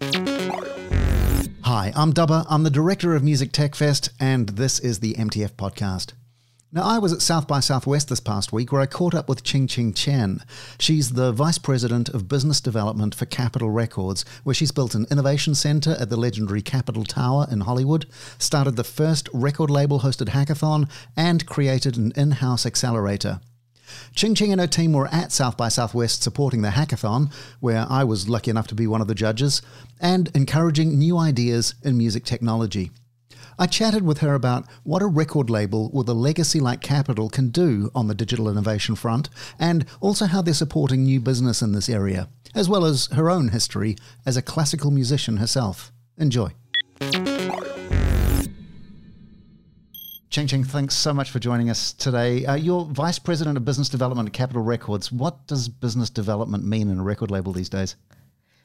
Hi, I'm Dubber. I'm the director of Music Tech Fest, and this is the MTF podcast. Now, I was at South by Southwest this past week where I caught up with Ching Ching Chen. She's the Vice President of Business Development for Capitol Records, where she's built an innovation center at the legendary Capitol Tower in Hollywood, started the first record label hosted hackathon, and created an in house accelerator. Ching Ching and her team were at South by Southwest supporting the hackathon, where I was lucky enough to be one of the judges, and encouraging new ideas in music technology. I chatted with her about what a record label with a legacy like Capitol can do on the digital innovation front, and also how they're supporting new business in this area, as well as her own history as a classical musician herself. Enjoy. Ching Ching, thanks so much for joining us today. Uh, you're Vice President of Business Development at Capitol Records. What does business development mean in a record label these days?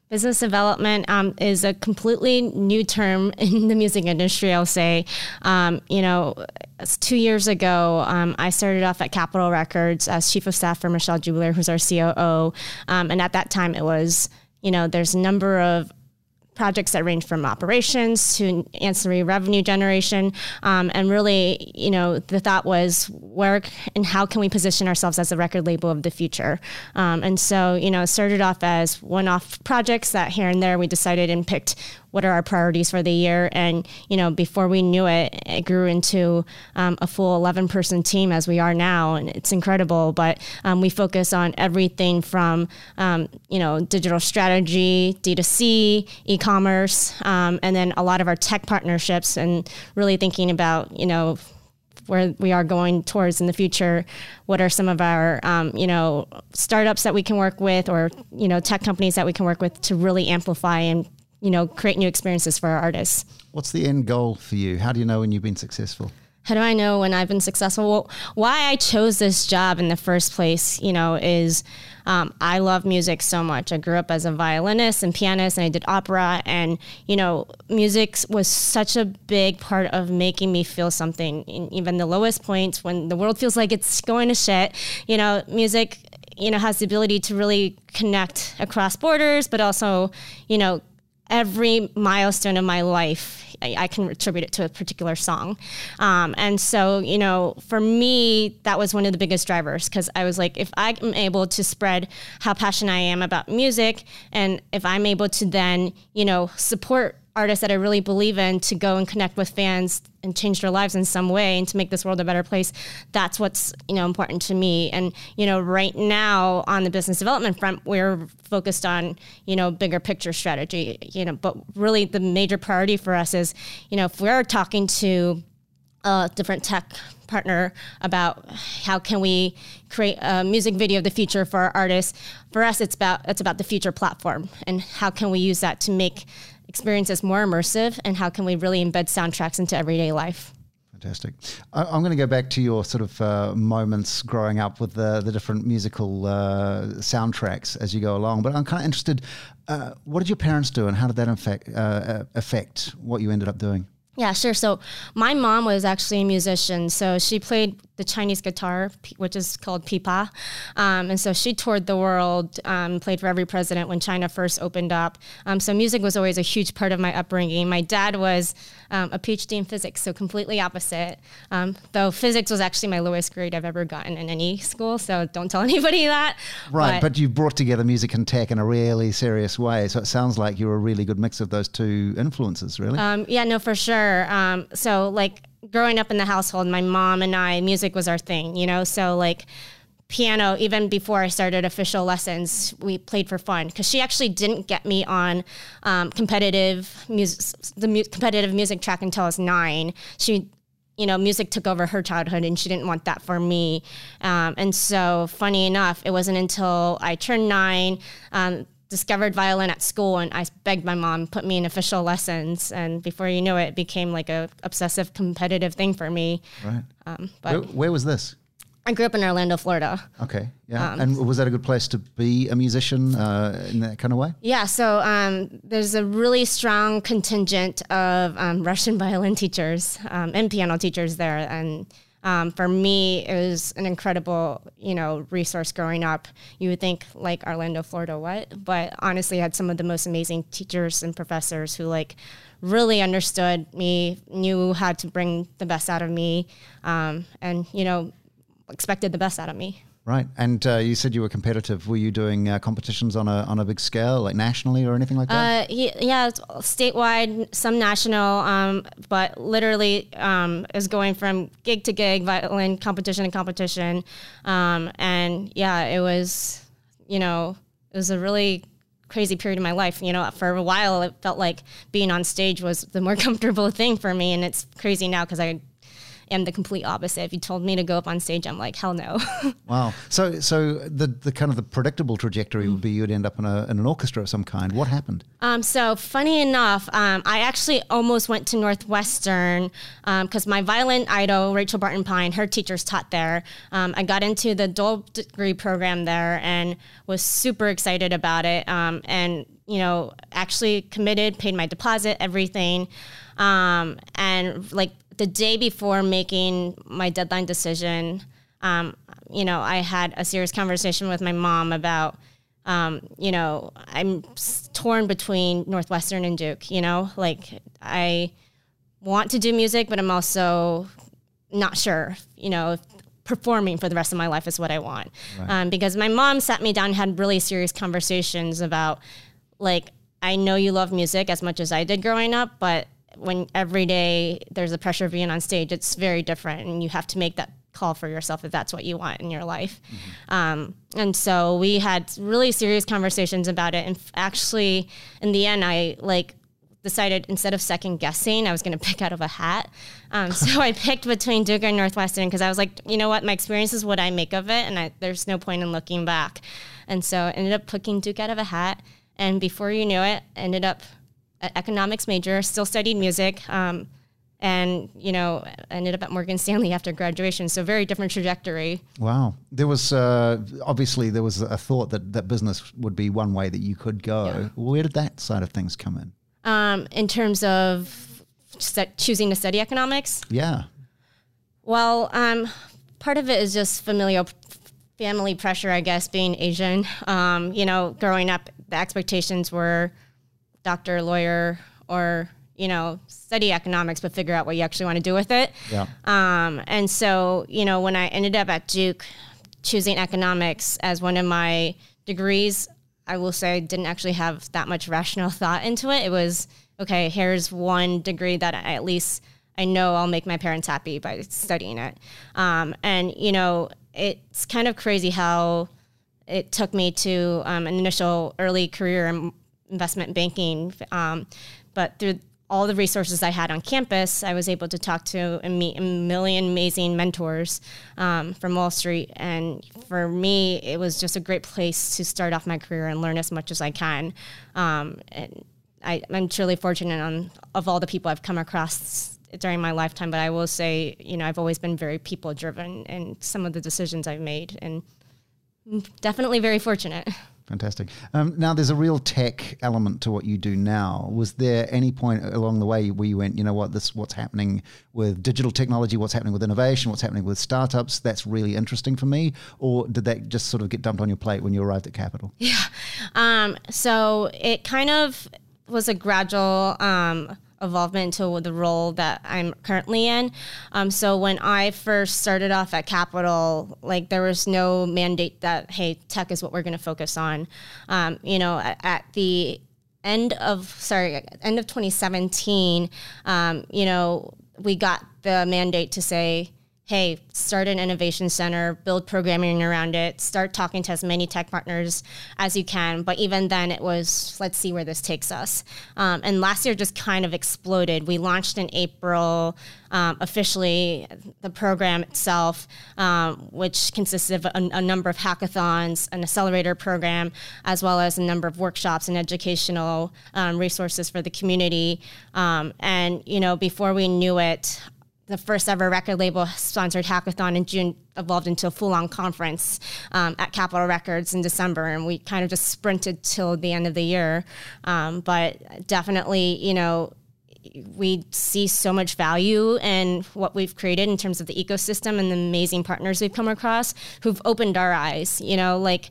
Business development um, is a completely new term in the music industry, I'll say. Um, you know, two years ago, um, I started off at Capitol Records as Chief of Staff for Michelle Jubelirer, who's our COO. Um, and at that time, it was, you know, there's a number of projects that range from operations to ancillary revenue generation. Um, and really, you know, the thought was where and how can we position ourselves as a record label of the future? Um, and so, you know, started off as one off projects that here and there we decided and picked what are our priorities for the year. And, you know, before we knew it, it grew into um, a full 11 person team as we are now. And it's incredible. But um, we focus on everything from, um, you know, digital strategy, D2C, e commerce, um, and then a lot of our tech partnerships and really thinking about, you know, where we are going towards in the future. What are some of our, um, you know, startups that we can work with, or you know, tech companies that we can work with to really amplify and you know, create new experiences for our artists. What's the end goal for you? How do you know when you've been successful? How do I know when I've been successful? Well, why I chose this job in the first place, you know, is um, I love music so much. I grew up as a violinist and pianist, and I did opera, and you know, music was such a big part of making me feel something. In even the lowest points, when the world feels like it's going to shit, you know, music, you know, has the ability to really connect across borders, but also, you know, every milestone of my life, I, can attribute it to a particular song. Um, and so, you know, for me, that was one of the biggest drivers because I was like, if I'm able to spread how passionate I am about music, and if I'm able to then, you know, support artists that I really believe in to go and connect with fans and change their lives in some way and to make this world a better place that's what's you know important to me. And you know right now on the business development front we're focused on you know bigger picture strategy you know but really the major priority for us is you know if we're talking to a different tech partner about how can we create a music video of the future for our artists for us it's about it's about the future platform and how can we use that to make experiences more immersive and how can we really embed soundtracks into everyday life? Fantastic. I, am going to go back to your sort of uh, moments growing up with the, the different musical uh, soundtracks as you go along but i'm kind of interested uh, what did your parents do and how did that affect, uh, affect what you ended up doing yeah, sure. So my mom was actually a musician. So she played the Chinese guitar, which is called pipa. Um, and so she toured the world, um, played for every president when China first opened up. Um, so music was always a huge part of my upbringing. My dad was um, a PhD in physics, so completely opposite. Um, though physics was actually my lowest grade I've ever gotten in any school, so don't tell anybody that. Right, but, but you brought together music and tech in a really serious way. So it sounds like you're a really good mix of those two influences, really. Um, yeah, no, for sure. So like growing up in the household, my mom and I, music was our thing, you know? So, like, piano, even before I started official lessons, we played for fun because she actually didn't get me on um, competitive music, the mu- competitive music track until I was nine. She you know, music took over her childhood and she didn't want that for me. Um, and so, funny enough, it wasn't until I turned nine um, discovered violin at school and I begged my mom put me in official lessons and before you know it, it became like a obsessive competitive thing for me. Right. Um, but where, where, was this? I grew up in Orlando, Florida. Okay. Yeah. Um, and was that a good place to be a musician uh, in that kind of way? Yeah. So um, there's a really strong contingent of um, Russian violin teachers um, and piano teachers there and um, for me, it was an incredible, you know, resource growing up. You would think like Orlando, Florida, what? But honestly, I had some of the most amazing teachers and professors who like really understood me, knew how to bring the best out of me, um, and you know, expected the best out of me. Right, and uh, you said you were competitive. Were you doing uh, competitions on a on a big scale, like nationally or anything like that? Uh, yeah, statewide, some national, um, but literally um, is going from gig to gig, violin competition to competition, um, and yeah, it was, you know, it was a really crazy period of my life. You know, for a while, it felt like being on stage was the more comfortable thing for me, and it's crazy now because I am the complete opposite. If you told me to go up on stage, I'm like, hell no. wow. So, so the the kind of the predictable trajectory would be you'd end up in, a, in an orchestra of some kind. What happened? Um, so funny enough, um, I actually almost went to Northwestern because um, my violin idol, Rachel Barton Pine, her teachers taught there. Um, I got into the dual degree program there and was super excited about it. Um, and you know, actually committed, paid my deposit, everything. Um, and like the day before making my deadline decision, um, you know, I had a serious conversation with my mom about, um, you know, I'm torn between Northwestern and Duke, you know, like I want to do music, but I'm also not sure, you know, performing for the rest of my life is what I want. Right. Um, because my mom sat me down and had really serious conversations about, like, I know you love music as much as I did growing up, but when every day there's a pressure of being on stage, it's very different, and you have to make that call for yourself if that's what you want in your life. Mm-hmm. Um, and so we had really serious conversations about it, and actually, in the end, I like decided instead of second guessing, I was going to pick out of a hat. Um, so I picked between Duke and Northwestern because I was like, you know what, my experience is what I make of it, and I, there's no point in looking back. And so I ended up picking Duke out of a hat, and before you knew it, ended up economics major, still studied music, um, and you know ended up at Morgan Stanley after graduation. So very different trajectory. Wow, there was uh, obviously there was a thought that that business would be one way that you could go. Yeah. Where did that side of things come in? Um, in terms of choosing to study economics. Yeah. Well, um, part of it is just familial family pressure, I guess, being Asian. Um, you know, growing up, the expectations were doctor, lawyer, or you know, study economics, but figure out what you actually want to do with it. Yeah. Um, and so, you know, when I ended up at Duke, choosing economics as one of my degrees, I will say I didn't actually have that much rational thought into it. It was okay. Here's one degree that I, at least I know I'll make my parents happy by studying it. Um, and you know, it's kind of crazy how it took me to um, an initial early career in investment banking. Um, but through all the resources I had on campus, I was able to talk to and meet a million amazing mentors um, from Wall Street. And for me, it was just a great place to start off my career and learn as much as I can. Um, and I, am truly fortunate on of all the people I've come across during my lifetime. But I will say, you know, I've always been very people driven in some of the decisions I've made, and definitely very fortunate. Fantastic. Um, now, there's a real tech element to what you do now. Was there any point along the way where you went, you know what, this what's happening with digital technology, what's happening with innovation, what's happening with startups? That's really interesting for me. Or did that just sort of get dumped on your plate when you arrived at Capitol? Yeah. Um, so it kind of was a gradual. Um, involvement to the role that I'm currently in. Um, so when I first started off at Capitol, like there was no mandate that hey, tech is what we're going to focus on. Um, you know, at, at, the end of sorry, end of 2017, um, you know, we got the mandate to say hey, start an innovation center, build programming around it, start talking to as many tech partners as you can. But even then, it was let's see where this takes us. Um, and last year just kind of exploded. We launched in April. Um, officially, the program itself, um, which consisted of a, a, number of hackathons, an accelerator program, as well as a number of workshops and educational um, resources for the community. Um, and you know, before we knew it, the first ever record label sponsored hackathon in June evolved into a full on conference um, at Capitol Records in December, and we kind of just sprinted till the end of the year. Um, but definitely, you know, we see so much value in what we've created in terms of the ecosystem and the amazing partners we've come across who've opened our eyes. You know, like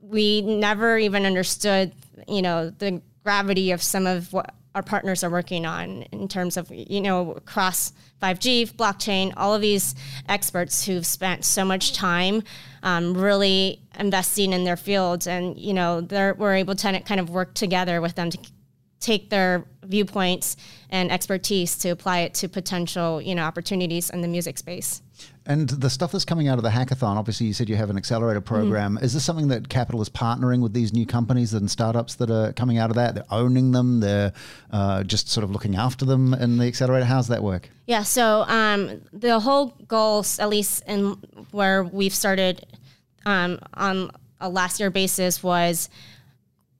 we never even understood, you know, the gravity of some of what our partners are working on in terms of you know across 5G, blockchain, all of these experts who've spent so much time um, really investing in their fields, and you know we're able to kind of work together with them to take their viewpoints and expertise to apply it to potential you know opportunities in the music space. And the stuff that's coming out of the hackathon, obviously, you said you have an accelerator mm-hmm. program. Mm-hmm. Is this something that Capitol is partnering with these new companies and startups that are coming out of that? They're owning them, they're uh, just sort of looking after them in the accelerator. How's that work? Yeah, so um, the whole goal, at least in where we've started um, on a last year basis, was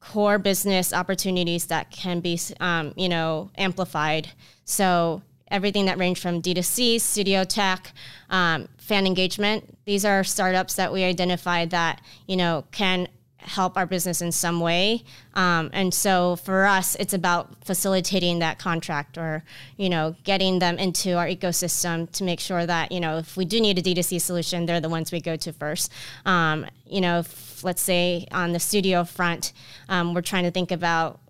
core business opportunities that can be, um, you know, amplified. So everything that range from D2C, studio tech, um, fan engagement. These are startups that we identified that, you know, can help our business in some way. Um, and so for us, it's about facilitating that contract or, you know, getting them into our ecosystem to make sure that, you know, if we do need a D2C solution, they're the ones we go to first. Um, you know, let's say on the studio front, um, we're trying to think about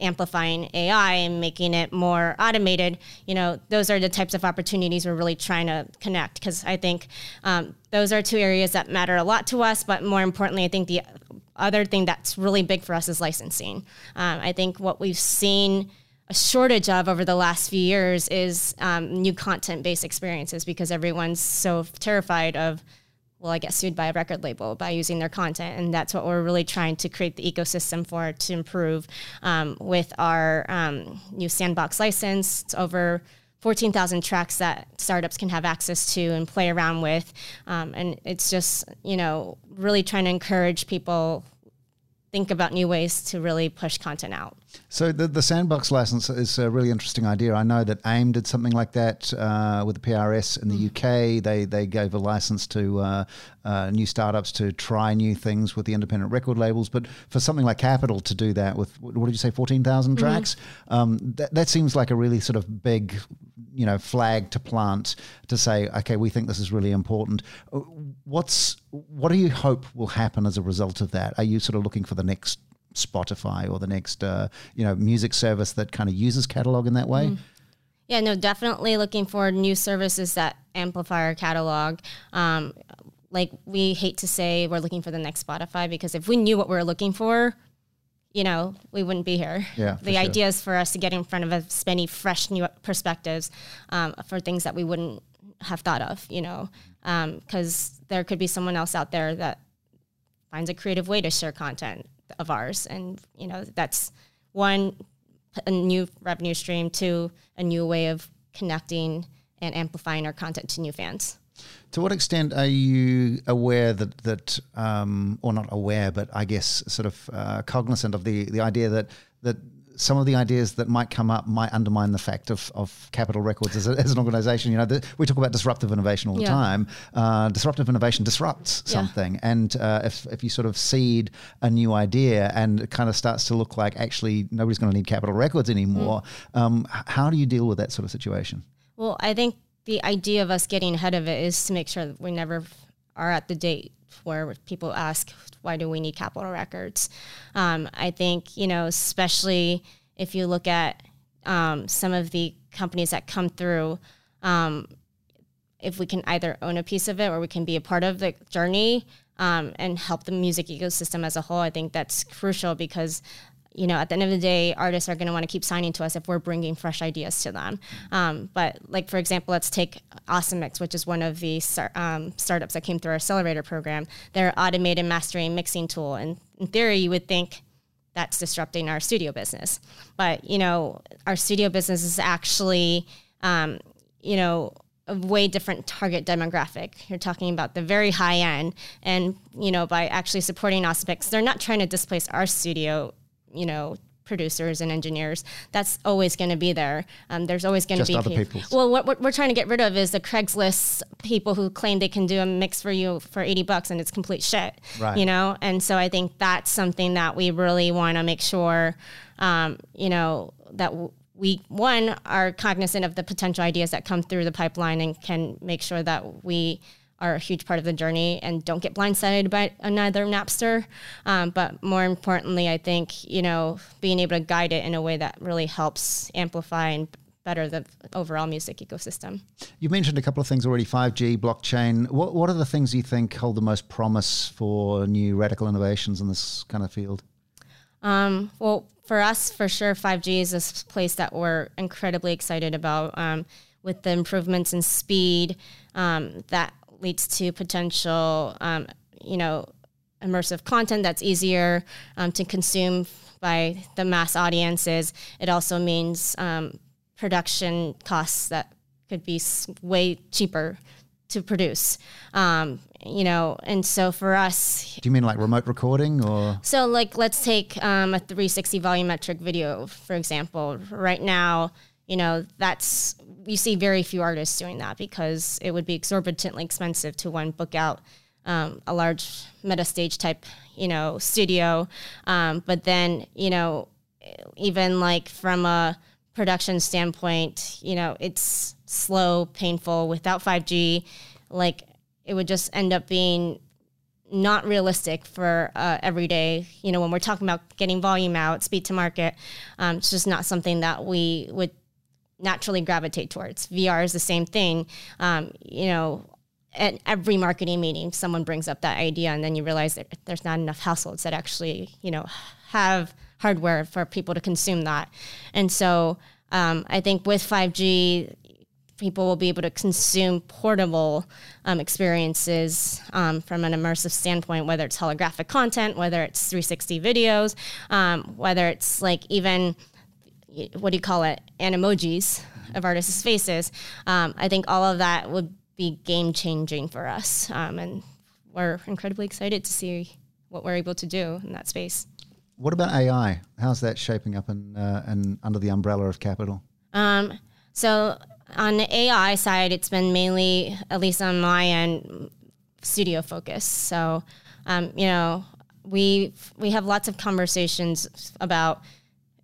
amplifying AI and making it more automated, you know, those are the types of opportunities we're really trying to connect because I think um, those are two areas that matter a lot to us. But more importantly, I think the other thing that's really big for us is licensing. Um, I think what we've seen a shortage of over the last few years is um, new content based experiences because everyone's so terrified of will I get sued by a record label by using their content? And that's what we're really trying to create the ecosystem for to improve um, with our um, new sandbox license. It's over 14,000 tracks that startups can have access to and play around with. Um, and it's just, you know, really trying to encourage people think about new ways to really push content out. So the, the sandbox license is a really interesting idea. I know that AIM did something like that uh, with the PRS in the mm. UK. They they gave a license to uh, uh, new startups to try new things with the independent record labels. But for something like Capitol to do that with what did you say, fourteen thousand mm-hmm. tracks? Mm-hmm. Um, that that seems like a really sort of big, you know, flag to plant to say, okay, we think this is really important. Uh, what's what do you hope will happen as a result of that? Are you sort of looking for the next Spotify or the next uh, you know music service that kind of uses catalog in that way? Mm. Yeah, no, definitely looking for new services that amplify our catalog. Um, like we hate to say we're looking for the next Spotify because if we knew what we were looking for, you know, we wouldn't be here. Yeah, the idea is for us to get in front of as many fresh new perspectives um, for things that we wouldn't have thought of, you know, because um, there could be someone else out there that finds a creative way to share content of ours. And, you know, that's one, a new revenue stream, two, a new way of connecting and amplifying our content to new fans. To what extent are you aware that that, um, or not aware, but I guess sort of uh, cognizant of the the idea that that some of the ideas that might come up might undermine the fact of, of Capitol Records as, a, as an organization. You know, the, we talk about disruptive innovation all the yeah. time. Uh, disruptive innovation disrupts something, yeah. and uh, if if you sort of seed a new idea and it kind of starts to look like actually nobody's going to need Capitol Records anymore, mm. um, how do you deal with that sort of situation? Well, I think the idea of us getting ahead of it is to make sure that we never are at the date where people ask, why do we need Capitol Records? Um, I think, you know, especially if you look at um, some of the companies that come through, um, if we can either own a piece of it or we can be a part of the journey um, and help the music ecosystem as a whole, I think that's crucial because you know, at the end of the day, artists are going to want to keep signing to us if we're bringing fresh ideas to them. Um, but like, for example, let's take Awesome Mix, which is one of the um, startups that came through our accelerator program. They're automated mastering mixing tool. And in theory, you would think that's disrupting our studio business. But, you know, our studio business is actually, um, you know, a way different target demographic. You're talking about the very high end. And, you know, by actually supporting Awesome Mix, they're not trying to displace our studio you know producers and engineers that's always going to be there. Um, there's always going to be other people well what, what, we're trying to get rid of is the craigslist people who claim they can do a mix for you for 80 bucks and it's complete shit right. you know? And so i think that's something that we really want to make sure um, you know that w- we one are cognizant of the potential ideas that come through the pipeline and can make sure that we are a huge part of the journey and don't get blindsided by another Napster. Um, but more importantly, I think you know being able to guide it in a way that really helps amplify and better the overall music ecosystem. You mentioned a couple of things already: five G, blockchain. What what are the things you think hold the most promise for new radical innovations in this kind of field? Um, well, for us, for sure, 5G is a place that we're incredibly excited about. Um, with the improvements in speed um, that leads to potential, um, you know, immersive content that's easier um, to consume by the mass audiences. It also means um, production costs that could be way cheaper to produce. Um, you know, and so for us, do you mean like remote recording or? So, like, let's take um, a 360 volumetric video, for example. Right now, you know, that's you see very few artists doing that because it would be exorbitantly expensive to one book out um, a large Metastage type, you know, studio. Um, but then, you know, even like from a production standpoint, you know, it's slow, painful without 5G. Like it would just end up being not realistic for uh, every day. You know, when we're talking about getting volume out, speed to market, um, it's just not something that we would naturally gravitate towards. VR is the same thing. Um, you know, at every marketing meeting, someone brings up that idea, and then you realize that there's not enough households that actually, you know, have hardware for people to consume that. And so um, I think with 5G, people will be able to consume portable um, experiences um, from an immersive standpoint, whether it's holographic content, whether it's 360 videos, um, whether it's like even what do you call it, animojis of artists' faces. Um, I think all of that would be game changing for us, um, and we're incredibly excited to see what we're able to do in that space. What about AI? How's that shaping up in, uh, in under the umbrella of Capitol? Um, so on the AI side, it's been mainly, at least on my end, studio focus. So, um, you know, we we have lots of conversations about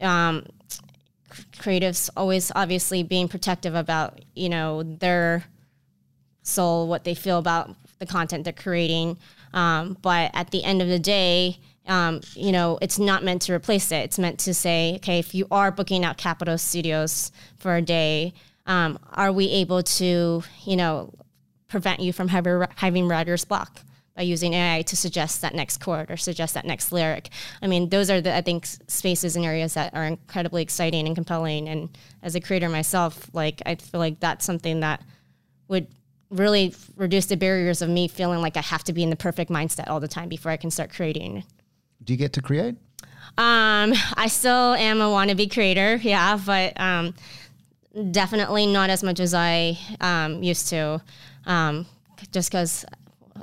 um, creatives always obviously being protective about you know their soul, what they feel about the content they're creating. Um, but at the end of the day, um, you know, it's not meant to replace it. It's meant to say, okay, if you are booking out Capitol Studios for a day, um, are we able to, you know, prevent you from having, having writer's block? By using AI to suggest that next chord or suggest that next lyric. I mean, those are the I think spaces and areas that are incredibly exciting and compelling. And as a creator myself, like I feel like that's something that would really reduce the barriers of me feeling like I have to be in the perfect mindset all the time before I can start creating. Do you get to create? Um, I still am a wannabe creator, yeah, but um, definitely not as much as I um, used to. Um, just because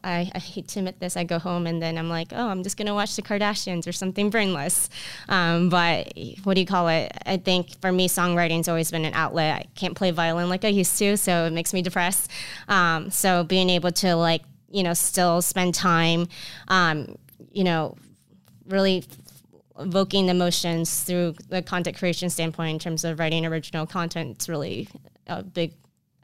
I, I, hate to admit this. I go home and then I'm like, oh, I'm just going to watch the Kardashians or something brainless. Um, but what do you call it? I think for me, songwriting's always been an outlet. I can't play violin like I used to, so it makes me depressed. Um, so being able to like, you know, still spend time, um, you know, really evoking emotions through the content creation standpoint in terms of writing original content, it's really a big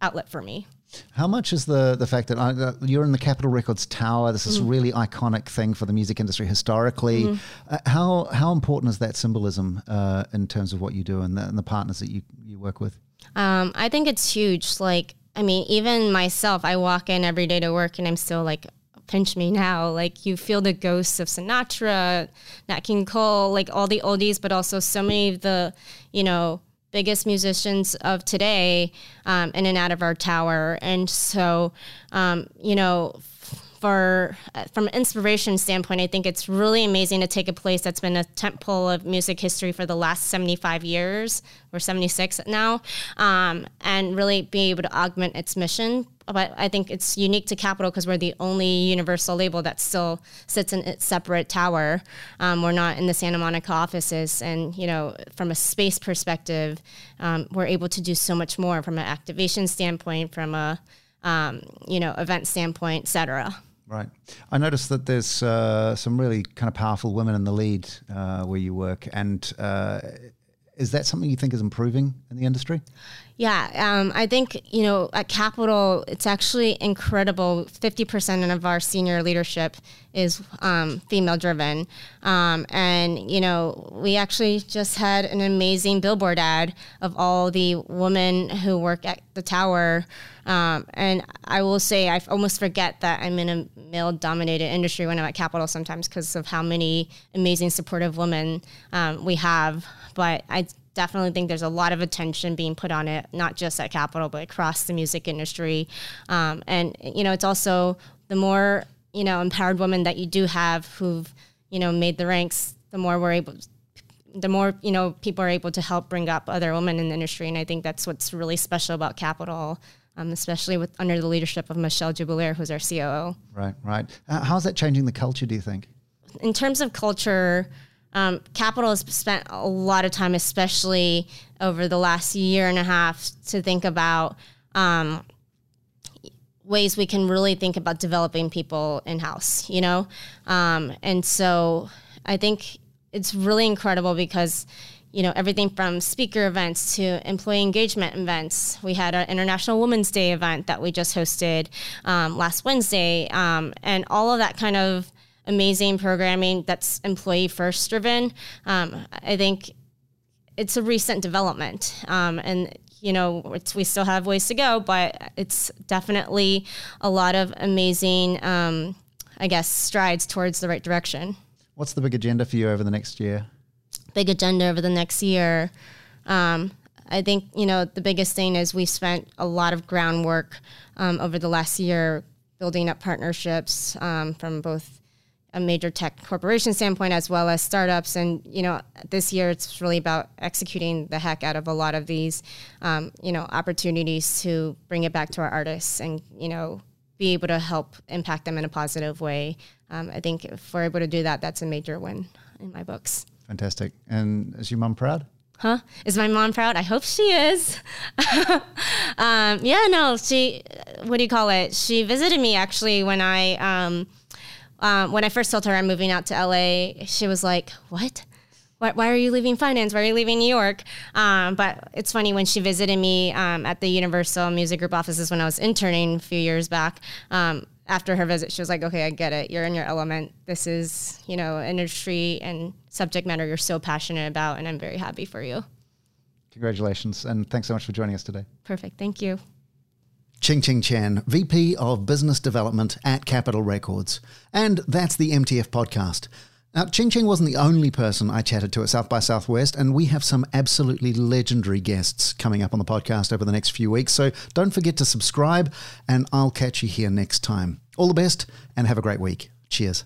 outlet for me. How much is the the fact that I, uh, you're in the Capitol Records Tower? This is mm. really iconic thing for the music industry historically. Mm. Uh, how how important is that symbolism uh, in terms of what you do and the, and the partners that you you work with? Um, I think it's huge. Like, I mean, even myself, I walk in every day to work and I'm still like, pinch me now. Like you feel the ghosts of Sinatra, Nat King Cole, like all the oldies, but also so many of the, you know, biggest musicians of today um, in and out of our tower. And so, um, you know, for uh, from an inspiration standpoint, I think it's really amazing to take a place that's been a temple of music history for the last 75 years or 76 now, um, and really be able to augment its mission. But I think it's unique to Capitol because we're the only universal label that still sits in its separate tower. Um, we're not in the Santa Monica offices, and you know, from a space perspective, um, we're able to do so much more from an activation standpoint, from a um, you know, event standpoint, et cetera. Right. I noticed that there's uh, some really kind of powerful women in the lead uh, where you work, and uh, Is that something you think is improving in the industry? Yeah, um, I think you know at Capitol, it's actually incredible. Fifty percent of our senior leadership is um, female driven, um, and you know we actually just had an amazing billboard ad of all the women who work at the tower. Um, and I will say, I almost forget that I'm in a male dominated industry when I'm at Capitol sometimes because of how many amazing supportive women um, we have. But I definitely think there's a lot of attention being put on it, not just at Capitol, but across the music industry. Um, and, you know, it's also the more, you know, empowered women that you do have who've, you know, made the ranks, the more we're able, the more, you know, people are able to help bring up other women in the industry. And I think that's what's really special about Capitol. Um, especially with under the leadership of Michelle Jubelirer, who's our COO. Right, right. Uh, how's that changing the culture? Do you think? In terms of culture, um, Capitol has spent a lot of time, especially over the last year and a half, to think about um, ways we can really think about developing people in house, you know? Um, and so I think it's really incredible because you know everything from speaker events to employee engagement events. We had an International Women's Day event that we just hosted um, last Wednesday, um, and all of that kind of amazing programming that's employee first driven. Um, I think it's a recent development, um, and you know we still have ways to go, but it's definitely a lot of amazing, um, I guess, strides towards the right direction. What's the big agenda for you over the next year? Big agenda over the next year. Um, I think you know the biggest thing is we spent a lot of groundwork um, over the last year building up partnerships um, from both a major tech corporation standpoint as well as startups. And you know, this year it's really about executing the heck out of a lot of these, um, you know, opportunities to bring it back to our artists and you know be able to help impact them in a positive way. Um, I think if we're able to do that, that's a major win in my books. Fantastic. And is your mom proud? Huh? Is my mom proud? I hope she is. um, yeah, no, she, what do you call it? She visited me actually when I, um, when I first told her I'm moving out to LA, she was like, "What? Why, why are you leaving finance? Why are you leaving New York?" Um, but it's funny when she visited me um, at the Universal Music Group offices when I was interning a few years back. Um, after her visit, she was like, "Okay, I get it. You're in your element. This is, you know, industry and subject matter you're so passionate about, and I'm very happy for you." Congratulations, and thanks so much for joining us today. Perfect. Thank you. Ching Ching Chen, VP of Business Development at Capitol Records. And that's the MTF podcast. Now, Ching Ching wasn't the only person I chatted to at South by Southwest, and we have some absolutely legendary guests coming up on the podcast over the next few weeks. So don't forget to subscribe, and I'll catch you here next time. All the best, and have a great week. Cheers.